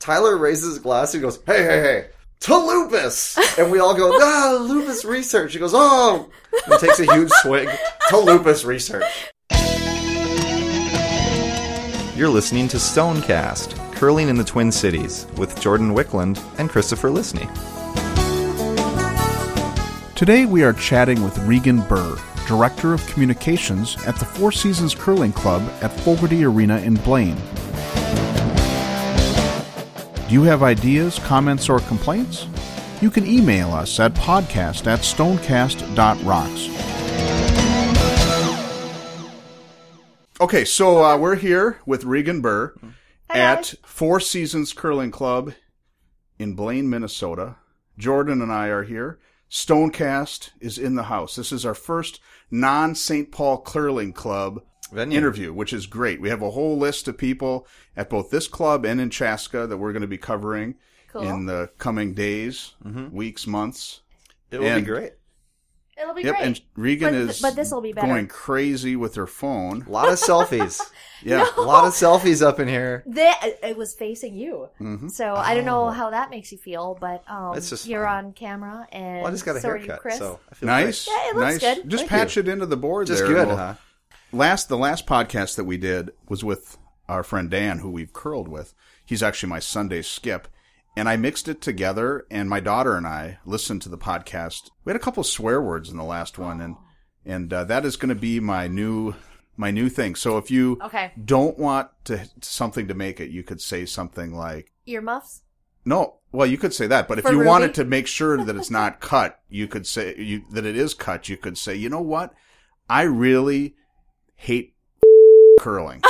Tyler raises his glass and goes, "Hey, hey, hey." To lupus, and we all go, ah, lupus research. He goes, oh, and takes a huge swig to lupus research. You're listening to Stonecast, Curling in the Twin Cities, with Jordan Wickland and Christopher Lisney. Today we are chatting with Regan Birr, Director of Communications at the Four Seasons Curling Club at Fogarty Arena in Blaine. Do you have ideas, comments, or complaints? You can email us at podcast at stonecast.rocks. Okay, so uh, we're here with Regan Birr at Four Seasons Curling Club in Blaine, Minnesota. Jordan and I are here. Stonecast is in the house. This is our first non St. Paul Curling Club Venue. interview, which is great. We have a whole list of people at both this club and in Chaska that we're going to be covering Cool. in the coming days, weeks, months. It will And- be great. It'll be Yep, great. and Regan But- is but this'll be better. going crazy with her phone. A lot of selfies. Yeah. A lot of selfies up in here. That it was facing you, Mm-hmm. so I don't know how that makes you feel, but um, It's just you're fine. on camera, and Well, I just got a so are you, haircut, Chris. so I feel Nice, Yeah, it looks nice. good. Just Thank patch it into the board. Just there, good, we'll- huh? Last, the last podcast that we did was with our friend Dan, who we've curled with. He's actually my Sunday skip, and I mixed it together. And my daughter and I listened to the podcast. We had a couple swear words in the last one, and and uh, that is going to be my new my new thing. So if you Okay. don't want to something to make it, you could say something like Earmuffs. no. Well, you could say that, but if For you Ruby? wanted to make sure that it's not cut, you could say you, that it is cut. You could say, you know what? I really hate curling,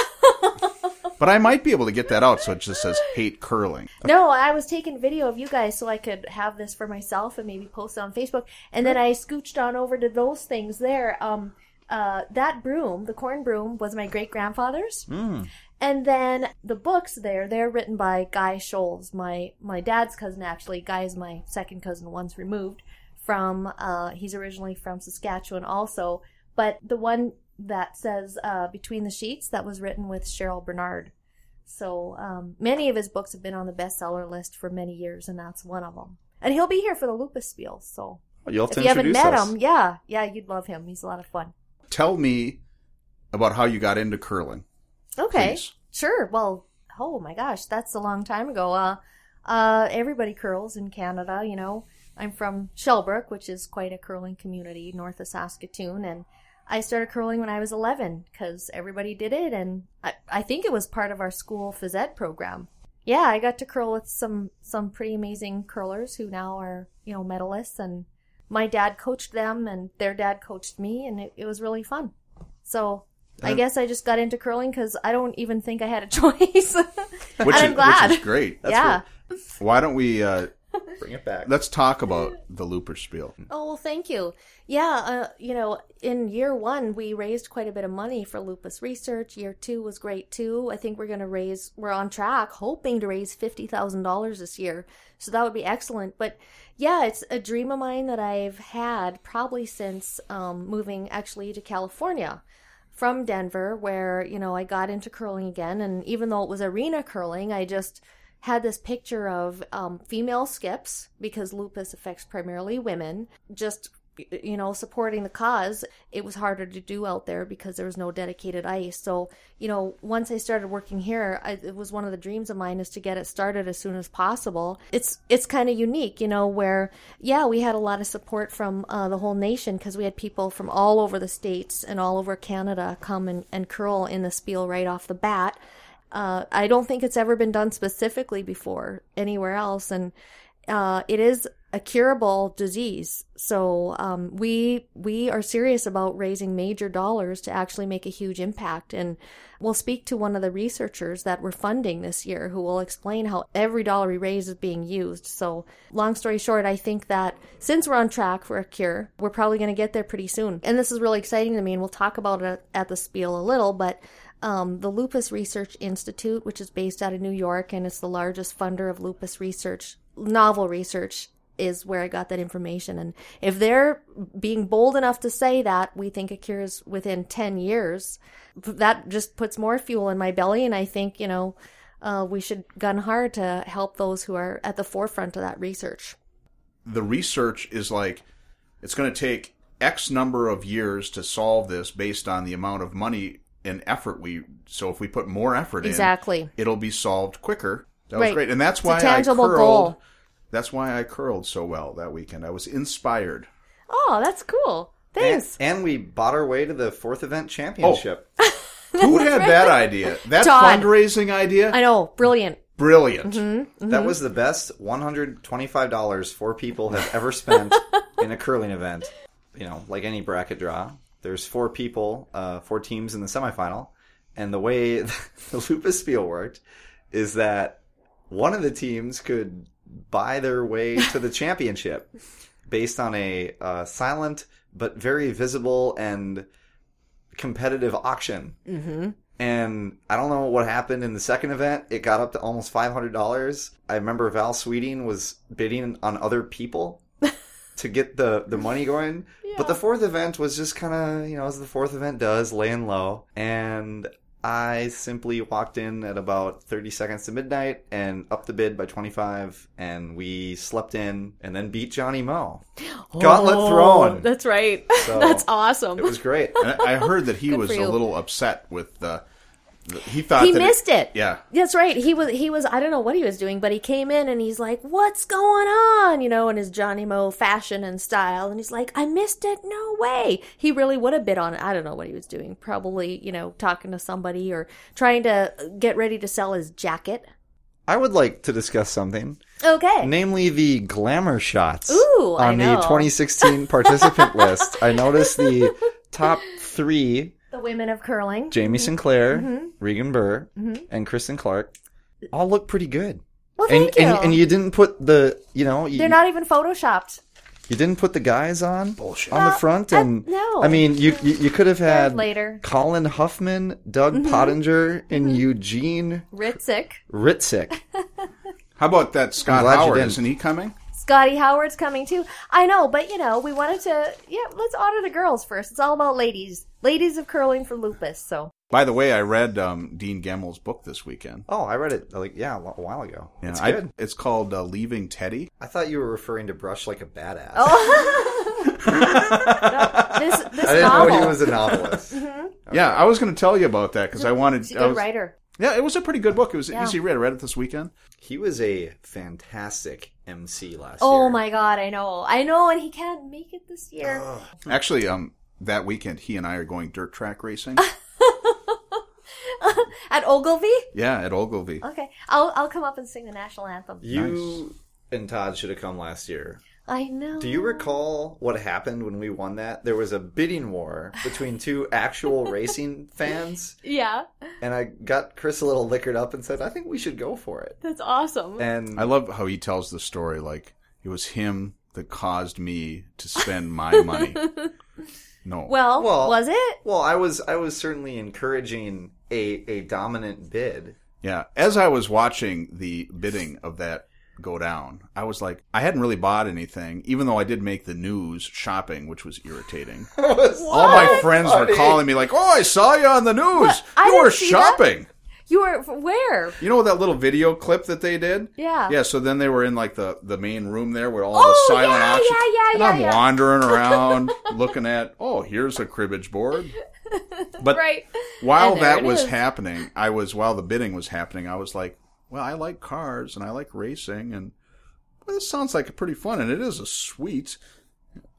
but I might be able to get that out. So it just says hate curling. No, I was taking video of you guys so I could have this for myself and maybe post it on Facebook. And then I scooched on over to those things there. Um, uh, that broom, the corn broom, was my great grandfather's. And then the books there, they're written by Guy Scholz, my my dad's cousin. Actually, Guy is my second cousin, once removed from. Uh, he's originally from Saskatchewan, also. But the one that says uh, "Between the Sheets" that was written with Cheryl Bernard. So um, many of his books have been on the bestseller list for many years, and that's one of them. And he'll be here for the Lupus Spiel. So You'll have if to you haven't met us. him, yeah, yeah, you'd love him. He's a lot of fun. Tell me about how you got into curling. Okay, Please. sure. Well, oh my gosh, that's a long time ago. Uh, uh, everybody curls in Canada. You know, I'm from Shellbrook, which is quite a curling community north of Saskatoon, and I started curling when I was 11 because everybody did it, and I, I think it was part of our school phys ed program. Yeah, I got to curl with some some pretty amazing curlers who now are you know medalists, and my dad coached them, and their dad coached me, and it, it was really fun. So I guess I just got into curling because I don't even think I had a choice. Which, and is, I'm glad. which is great. yeah. Why don't we uh, Bring it back. let's talk about the Lupus Spiel? Oh, well, thank you. Yeah, uh, you know, in year one, we raised quite a bit of money for lupus research. Year two was great too. I think we're going to raise, we're on track, hoping to raise $50,000 this year. So that would be excellent. But yeah, it's a dream of mine that I've had probably since um, moving actually to California from Denver, where, you know, I got into curling again. And even though it was arena curling, I just had this picture of um, female skips because lupus affects primarily women, just you know supporting the cause. It was harder to do out there because there was no dedicated ice. So you know once i started working here I, it was one of the dreams of mine is to get it started as soon as possible. It's it's kind of unique you know where yeah we had a lot of support from uh, the whole nation because we had people from all over the states and all over canada come and, and curl in the spiel right off the bat uh, I don't think it's ever been done specifically before anywhere else, and uh, it is a curable disease. So um, we we are serious about raising major dollars to actually make a huge impact, and we'll speak to one of the researchers that we're funding this year, who will explain how every dollar we raise is being used. So, long story short, I think that since we're on track for a cure, we're probably going to get there pretty soon, and this is really exciting to me. And we'll talk about it at the spiel a little, but um, the Lupus Research Institute, which is based out of New York and it's the largest funder of lupus research, novel research, is where I got that information. And if they're being bold enough to say that we think a cure is within 10 years, that just puts more fuel in my belly. And I think, you know, uh, we should gun hard to help those who are at the forefront of that research. the research is like it's going to take X number of years to solve this based on the amount of money and effort we. So if we put more effort Exactly. in, it'll be solved quicker. That was great, and that's It's a why tangible I curled. goal. That's why I curled so well that weekend. I was inspired. Oh, that's cool. Thanks. and we bought our way to the fourth event championship. Who had that idea? That Todd. fundraising idea? I know, brilliant. Brilliant. Mm-hmm. That was the best $125 four people have ever spent in a curling event. You know, like any bracket draw, there's four people, uh, four teams in the semifinal. And the way the Lupus Spiel worked is that one of the teams could buy their way to the championship based on a uh, silent but very visible and competitive auction. Mm-hmm. And I don't know what happened in the second event. It got up to almost five hundred dollars. I remember Val Sweeting was bidding on other people to get the the money going. But the fourth event was just kind of you know as the fourth event does, laying low. And I simply walked in at about 30 seconds to midnight and upped the bid by 25 and we slept in and then beat Johnny Mo. Gauntlet oh, thrown. That's right. So, That's awesome. It was great. And I I heard that he Good was a little upset with the. The he thought he that missed it. Yeah. That's right. He was he was I don't know what he was doing, but he came in and he's like, "What's going on?" you know, in his Johnny Mo fashion and style, and he's like, "I missed it. No way." He really would have bid on it. I don't know what he was doing. Probably, you know, talking to somebody or trying to get ready to sell his jacket. I would like to discuss something, Okay. namely the glamour shots Ooh, I on the 2016 participant list. I noticed the top three: the women of curling. Jamie Sinclair, Mm-hmm. Regan Birr, and Kristen Clark. All look pretty good. Well, And, thank you. and and you didn't put the you know you, They're not even photoshopped. you didn't put the guys on Bullshit. on the Well, front I- and no. I mean you you, you could have had later. Mm-hmm. Colin Hufman, Doug Pottinger, and Eugene Ritzik. Ritzik. How about that Scott Howard? Isn't he coming? Scotty Howard's coming too. I know, but you know, we wanted to, yeah, let's honor the girls first. It's all about ladies. Ladies of curling for lupus, so. By the way, I read um, Dean Gemmell's book this weekend. Oh, I read it like yeah a while ago. Yeah, it's I- good. it's called uh, Leaving Teddy. I thought you were referring to Brush like a badass. Oh, This, this I didn't novel. know he was a novelist. Yeah, I was going to tell you about that because I wanted. He's a I good was- writer. Yeah, it was a pretty good book. It was an Yeah. easy read. I read it this weekend. He was a fantastic MC last Oh year. Oh my god, I know. I know, and he can't make it this year. Actually, um, that weekend he and I are going dirt track racing. At Ogilvie? yeah, at Ogilvie. Okay. I'll, I'll come up and sing the national anthem. You and Todd should have come last year. I know. Do you recall what happened when we won that? There was a bidding war between two actual racing fans, Yeah. and I got Chris a little liquored up and said, "I think we should go for it." That's awesome. And I love how he tells the story like it was him that caused me to spend my money. No. well, Well- was it? well, I was I was certainly encouraging a a dominant bid. Yeah, as I was watching the bidding of that go down, I was like, I hadn't really bought anything, even though I did make the news shopping, which was irritating. All my friends were calling me like, "Oh, I saw you on the news. I you didn't were shopping." that. Shopping." You were where? You know that little video clip that they did? Yeah. Yeah, so then they were in like the, the main room there with all Oh, the silent yeah, auction. yeah, yeah, and yeah, I'm yeah. wandering around looking at, oh, here's a cribbage board. But Right. while that was is. happening, I was while the bidding was happening, I was like, well, I like cars and I like racing and well, this sounds like a pretty fun and it is a sweet.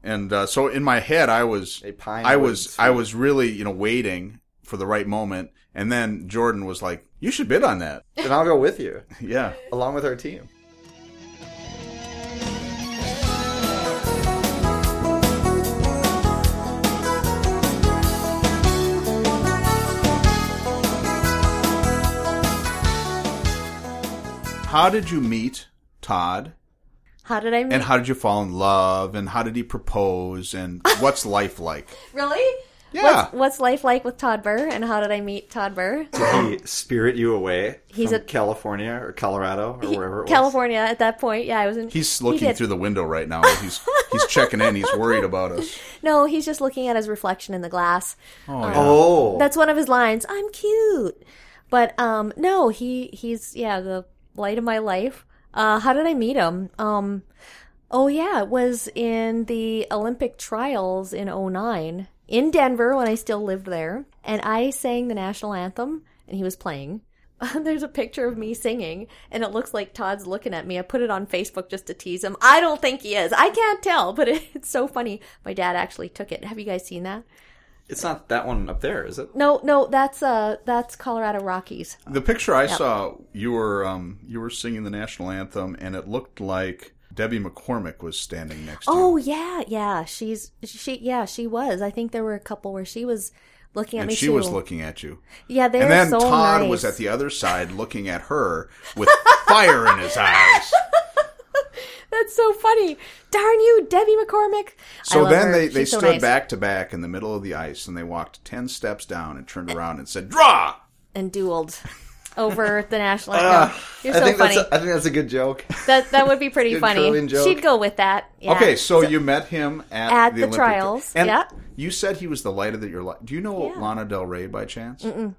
And uh, so in my head, I was, A pine I wood was, I was really, you know, waiting for the right moment. And then Jordan was like, "You should bid on that." And I'll go with you, Yeah. along with our team. How did you meet Todd? How did I meet? And how did you fall in love? And how did he propose? And what's life like? really? Yeah. What's, what's life like with Todd Birr? And how did I meet Todd Birr? Did he spirit you away He's from a- California or Colorado or wherever it was? California at that point. Yeah, I was in. He's looking did. through the window right now. He's he's checking in. He's worried about us. No, he's just looking at his reflection in the glass. Oh, yeah. Oh, That's one of his lines. I'm cute. But um, no, he he's yeah the light of my life. Uh, how did I meet him? Um, oh yeah, it was in the Olympic trials in 09 in Denver when I still lived there, and I sang the national anthem, and he was playing. There's a picture of me singing, and it looks like Todd's looking at me. I put it on Facebook just to tease him. I don't think he is. I can't tell, but it's so funny. My dad actually took it. Have you guys seen that? It's not that one up there, is it? No, no, that's uh, that's Colorado Rockies. The picture I saw, you were um, you were singing the national anthem, and it looked like Debbie McCormick was standing next to Oh yeah, yeah. She's she yeah, she was. I think there were a couple where she was looking at and me she too. was looking at you. yeah, they're And then so Todd nice. was at the other side, looking at her with fire in his eyes. That's so funny. Darn you, Debbie McCormick. So then her. they, they so stood nice. back to back in the middle of the ice, and they walked ten steps down and turned around and said, "Draw." and dueled over the national anthem. You're I so think funny. that's a, I think that's a good joke. that that would be pretty funny. She'd go with that. Yeah. Okay, so, you met him at, At the Olympic- trials, and yeah. You said he was the light of the, your life. Do you know Yeah. Lana Del Rey by chance? Mm-mm.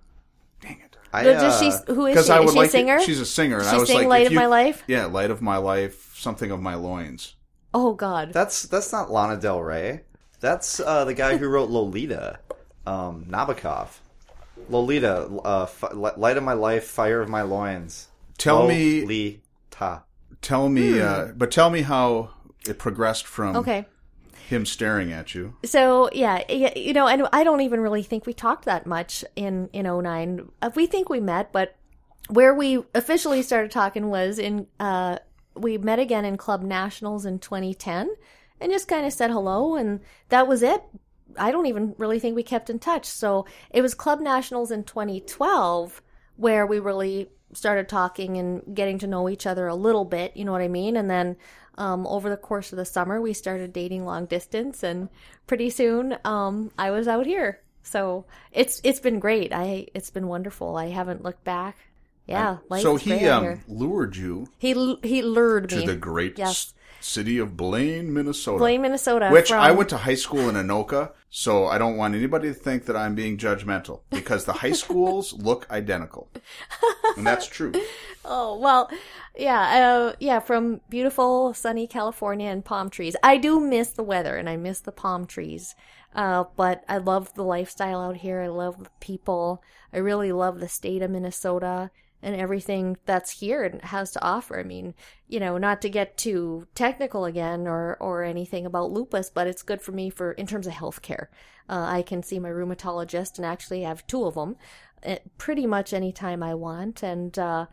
Dang it. I, does she? uh, Who is she? I Is would she a like. singer? She's a singer, and She I was sing like, Light of you- My Life? Yeah, light of my life, something of my loins. oh God. That's that's not Lana Del Rey. That's uh, the guy who wrote Lolita, um, Nabokov. Lolita, uh, fi- Light of My Life, Fire of My Loins. Tell me, Lolita. tell me, uh, but tell me how it progressed from Hmm. Okay. him staring at you. So yeah, you know, and I don't even really think we talked that much in in 09. Uh, We think we met, but where we officially started talking was in uh we met again in Club Nationals in 2010 and just kind of said hello and that was it. I don't even really think we kept in touch. So it was Club Nationals in 2012 where we really started talking and getting to know each other a little bit, you know what I mean? And then um, over the course of the summer, we started dating long distance, and pretty soon um, I was out here. So it's it's been great. I it's been wonderful. I haven't looked back. Yeah, life so he um, lured you He he lured to me to the great Yes. city of Blaine, Minnesota. Blaine, Minnesota. Which from- I went to high school in Anoka, so I don't want anybody to think that I'm being judgmental because the high schools look identical, and that's true. Oh well, yeah, uh, yeah. From beautiful sunny California and palm trees. I do miss the weather and I miss the palm trees. Uh, but I love the lifestyle out here. I love the people. I really love the state of Minnesota and everything that's here and has to offer. I mean, you know, not to get too technical again or or anything about lupus, but it's good for me for in terms of healthcare. Uh, I can see my rheumatologist and actually have two of them uh, pretty much anytime I want. And uh,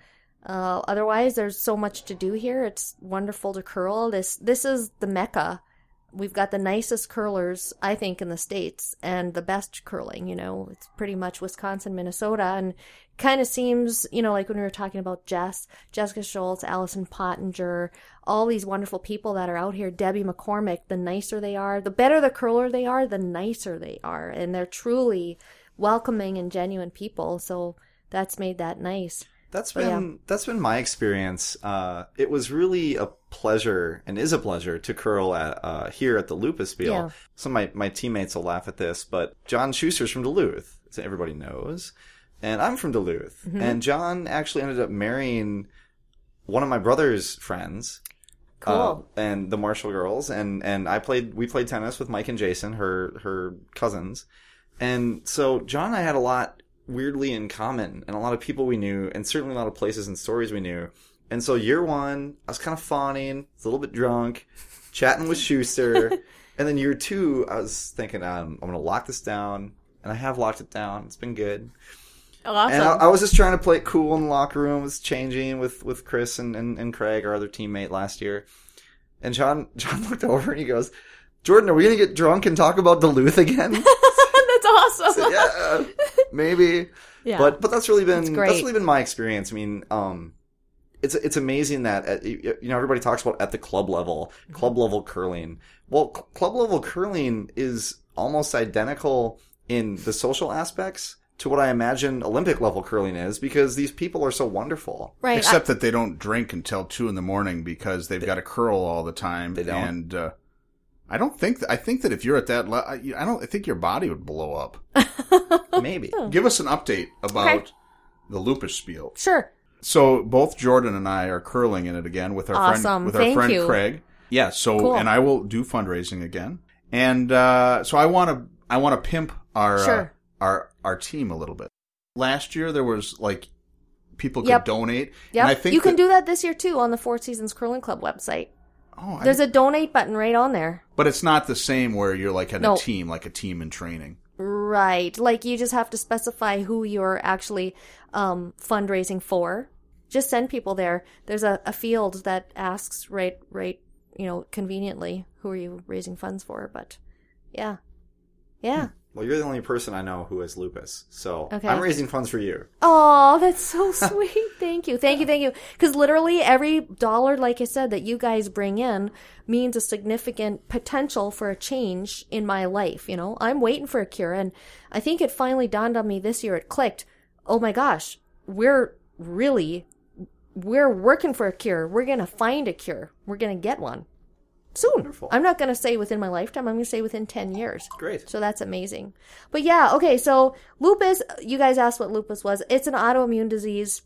uh, otherwise, there's so much to do here. It's wonderful to curl. This this is the mecca. We've got the nicest curlers, I think, in the states, and the best curling. You know, it's pretty much Wisconsin, Minnesota, and kind of seems, you know, like when we were talking about Jess, Jessica Schultz, Allison Pottinger, all these wonderful people that are out here. Debbie McCormick. The nicer they are, the better the curler they are, the nicer they are, and they're truly welcoming and genuine people. So that's made that nice. That's been that's been my experience. Uh, it was really a pleasure and is a pleasure to curl at uh, here at the Lupus Spiel. Yeah. Some of my, my teammates will laugh at this, but John Shuster's from Duluth, as everybody knows, and I'm from Duluth. Mm-hmm. And John actually ended up marrying one of my brother's friends. Cool. uh, and the Marshall girls, and and I played. We played tennis with Mike and Jason, her her cousins, and so John and I had a lot weirdly in common, and a lot of people we knew, and certainly a lot of places and stories we knew. And so year one, I was kind of fawning, was a little bit drunk, chatting with Shuster, and then year two, I was thinking, um, I'm going to lock this down, and I have locked it down. It's been good. Awesome. And I, I was just trying to play it cool in the locker room. Was changing with with Chris and, and, and Craig, our other teammate last year. And John John looked over and he goes, "Jordan, are we gonna get drunk and talk about Duluth again?" that's awesome. yeah, maybe. Yeah. But but that's really been That's that's, really been my experience. I mean, um, it's it's amazing that at, you know everybody talks about at the club level, Mm-hmm. club level curling. Well, cl- club level curling is almost identical in the social aspects to what I imagine Olympic level curling is because these people are so wonderful. right. Except that they don't drink until two in the morning because they've got to curl all the time. They don't? And uh, I don't think. That, I think that if you're at that, le- I I don't. I think your body would blow up. Maybe. Give us an update about Okay. the lupus spiel. Sure. So both Jordan and I are curling in it again with our Awesome. friend with Thank our friend you. Craig. Yeah. So Cool. and I will do fundraising again, and uh, so I want to I want to pimp our uh, our our team a little bit. Last year there was like people could Yep. donate. Yep. And I think you can that- do that this year too on the Four Seasons Curling Club website. Oh, I- There's a donate button right on there. but it's not the same where you're like in No. a team, like a team in training. Right. Like you just have to specify who you're actually um, fundraising for. Just send people there. There's a, a field that asks right right, you know, conveniently who are you raising funds for, but yeah. Yeah. Well, you're the only person I know who has lupus, so Okay. I'm raising funds for you. Oh, that's so sweet. Thank you. Thank you. Thank you. Because literally every dollar, like I said, that you guys bring in means a significant potential for a change in my life. You know, I'm waiting for a cure. And I think it finally dawned on me this year. It clicked. Oh my gosh, we're really, we're working for a cure. We're going to find a cure. We're going to get one soon. Wonderful. I'm not going to say within my lifetime. I'm going to say within 10 years. Great. So that's amazing. But yeah, okay, so lupus, you guys asked what lupus was. It's an autoimmune disease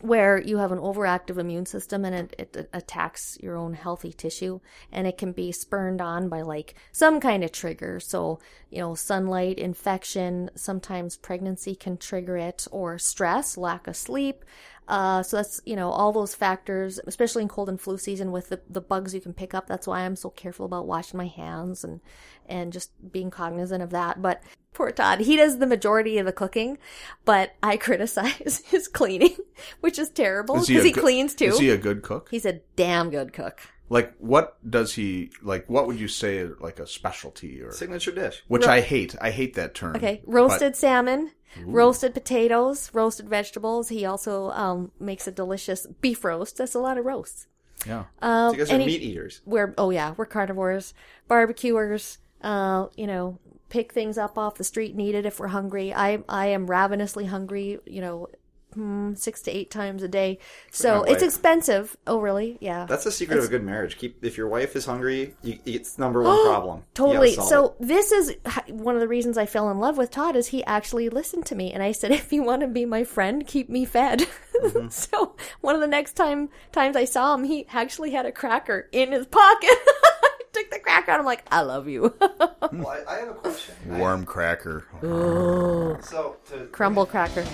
where you have an overactive immune system and it, it attacks your own healthy tissue and it can be spurned on by like some kind of trigger. So, you know, sunlight, infection, sometimes pregnancy can trigger it or stress, lack of sleep. Uh, so that's, you know, all those factors, especially in cold and flu season with the, the bugs you can pick up. That's why I'm so careful about washing my hands and, and just being cognizant of that. But poor Todd, he does the majority of the cooking, but I criticize his cleaning, which is terrible because he, good- cleans too. Is he a good cook? He's a damn good cook. Like, what does he like? What would you say like a specialty or? Signature dish. Which I hate. I hate that term. Okay, roasted salmon, roasted potatoes, roasted vegetables. He also um, makes a delicious beef roast. That's a lot of roasts. Yeah. Um, So you guys are and he- meat eaters. we're oh yeah, we're carnivores, barbecuers. Uh, you know, pick things up off the street and eat it if we're hungry. I I am ravenously hungry. You know, hmm, six to eight times a day. So it's expensive. Oh really? Yeah. That's the secret of a good marriage. Keep if your wife is hungry, you, it's number one problem. You gotta Totally. solve So it. this is h- one of the reasons I fell in love with Todd is he actually listened to me and I said, if you want to be my friend, keep me fed. Mm-hmm. so one of the next time times I saw him, he actually had a cracker in his pocket. I took the cracker out. I'm like, I love you. Well, I, I have a question. Warm cracker. So to, Crumble cracker.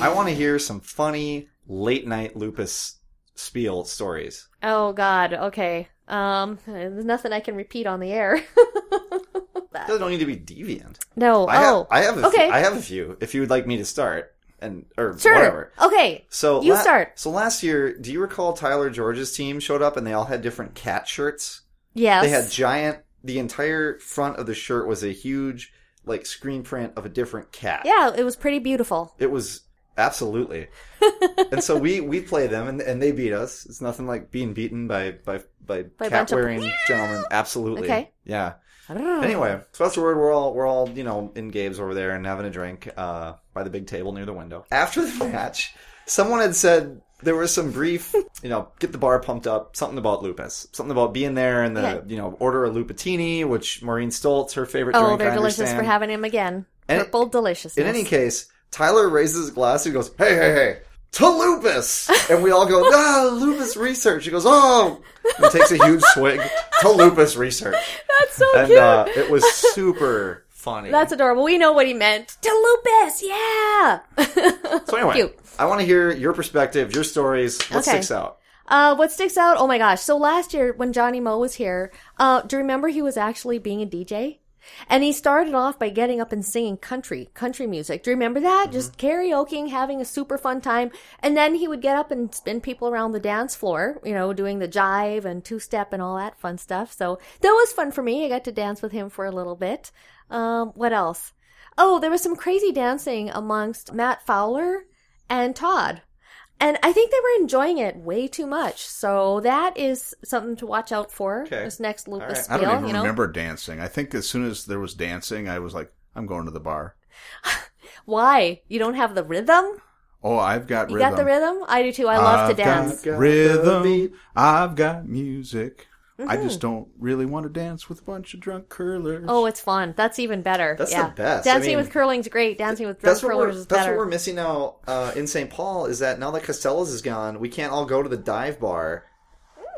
I want to hear some funny late night lupus spiel stories. Oh God. Okay. Um, there's nothing I can repeat on the air. Those don't need to be deviant. no. I oh. have, I have a okay. few, I have a few. If you would like me to start, and or sure. whatever. Okay. So You la- start. So last year, do you recall Tyler George's team showed up and they all had different cat shirts? Yes. They had giant. The entire front of the shirt was a huge like screen print of a different cat. yeah. It was pretty beautiful. It was absolutely. and so we we play them and, and they beat us. It's nothing like being beaten by by by, By cat of- wearing gentlemen. Absolutely. Okay. Yeah. Anyway, so that's where we're all we're all you know in Gabe's over there and having a drink uh, by the big table near the window. After the match, someone had said there was some brief, you know, get the bar pumped up, something about lupus, something about being there and the you know order a lupatini, which Maureen Stoltz her favorite Oh, drink. they're I delicious understand. for having him again. And- Purple deliciousness. In any case, Tyler raises his glass and goes, "Hey, hey, hey." To lupus, and we all go, ah, lupus research. He goes, oh, and takes a huge swig to lupus research. That's so and cute. uh, it was super funny. That's adorable. We know what he meant. To lupus, yeah. so anyway. cute. I want to hear your perspective, your stories. What Okay. sticks out? Uh, what sticks out? Oh my gosh! So last year when Johnny Moe was here, uh, do you remember he was actually being a DJ? And he started off by getting up and singing country, country music. Do you remember that? Just karaokeing, having a super fun time. And then he would get up and spin people around the dance floor, you know, doing the jive and two step and all that fun stuff. So that was fun for me. I got to dance with him for a little bit. Um, what else? Oh, there was some crazy dancing amongst Matt Fowler and Todd. And I think they were enjoying it way too much. So that is something to watch out for. Okay. This next lupus right. I don't even you know. remember dancing. I think as soon as there was dancing, I was like, I'm going to the bar. Why? You don't have the rhythm? Oh, I've got You rhythm. got the rhythm? I do too. I love I've to dance. Got Got rhythm. beat. I've got music. I Mm-hmm. just don't really want to dance with a bunch of drunk curlers. Oh, it's fun. That's even better. That's yeah. the best. I Dancing mean- with curling's great. Dancing with drunk That's what we're curlers is that's better. That's what we're missing now uh, in St. Paul is that now that Costello's is gone, we can't all go to the dive bar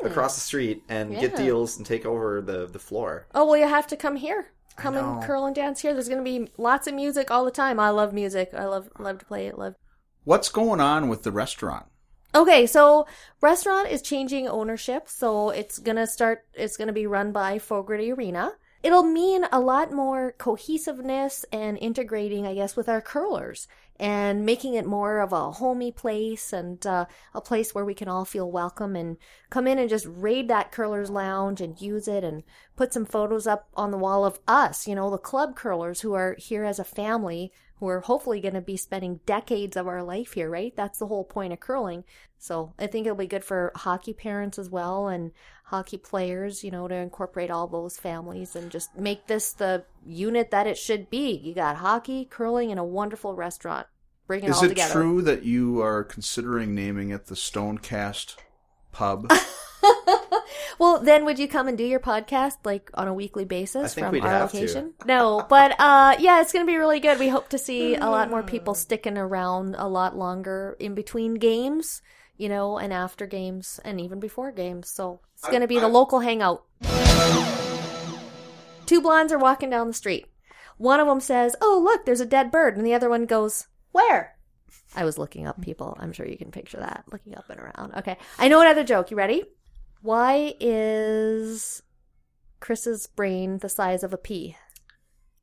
across the street and get deals and take over the the floor. Oh well, you have to come here. Come and curl and dance here. There's going to be lots of music all the time. I love music. I love love to play it. Love. What's going on with the restaurant? Okay, so restaurant is changing ownership, so it's gonna start. It's gonna be run by Fogarty Arena. It'll mean a lot more cohesiveness and integrating, I guess, with our curlers and making it more of a homey place and uh, a place where we can all feel welcome and come in and just raid that curlers lounge and use it and put some photos up on the wall of us, you know, the club curlers who are here as a family who are hopefully going to be spending decades of our life here, right? That's the whole point of curling. So I think it'll be good for hockey parents as well and hockey players, you know, to incorporate all those families and just make this the unit that it should be. You got hockey, curling, and a wonderful restaurant. Bring it Is all it together. true that you are considering naming it the Stonecast Pub? Well, then would you come and do your podcast like on a weekly basis from our have to. location? No, but uh yeah, it's going to be really good. We hope to see a lot more people sticking around a lot longer in between games, you know, and after games and even before games. So, it's going to be the local hangout. Two blondes are walking down the street. One of them says, "Oh, look, there's a dead bird." And the other one goes, "Where?" I was looking up people. I'm sure you can picture that. Looking up and around. Okay. I know another joke. You ready? Why is Chris's brain the size of a pea?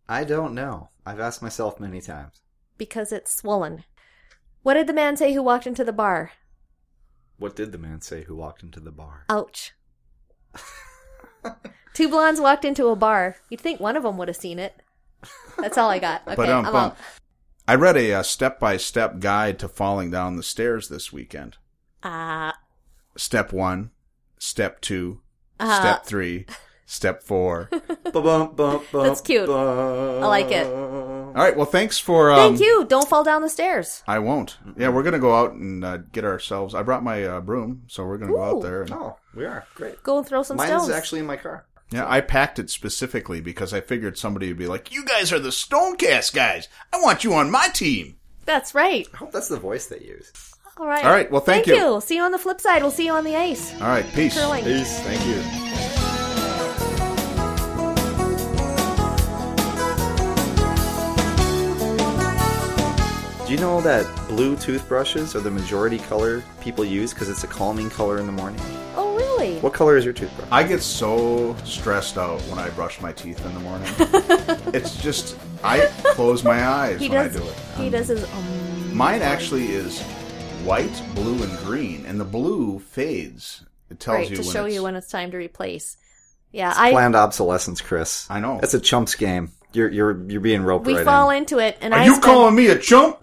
I don't know. I've asked myself many times. Because it's swollen. What did the man say who walked into the bar? What did the man say who walked into the bar? Ouch. Two blondes walked into a bar. You'd think one of them would have seen it. That's all I got. Okay, But um, I'm out. I read a uh, step-by-step guide to falling down the stairs this weekend. Ah, Step one, step 2 Uh-huh. step three, step four. Ba-bum, bum, bum, That's cute. bum. I like it. All right. Well, thanks for. Um, thank you. Don't fall down the stairs. I won't. Yeah, we're gonna go out and uh, get ourselves. I brought my uh, broom, so we're gonna go out there. And, Oh, we are great. Go and throw some stones. Mine's stones. actually in my car. yeah, I packed it specifically because I figured somebody would be like, "You guys are the Stonecast guys. I want you on my team." That's right. I hope that's the voice they use. All right. All right, well, thank you. you. See you on the flip side. We'll see you on the ice. All right. Peace. Curling. Peace. Thank you. Do you know that blue toothbrushes are the majority color people use because it's a calming color in the morning? Oh, really? What color is your toothbrush? I get so stressed out when I brush my teeth in the morning. it's just I close my eyes He when does. I do it. He does his. Um, Mine actually is white, blue, and green, and the blue fades. It tells right you to when show it's, you when it's time to replace. Yeah, I Planned obsolescence, Chris. I know. That's a chumps game. You're you're you're being roped we right fall in. into it, and Are I you spend- calling me a chump?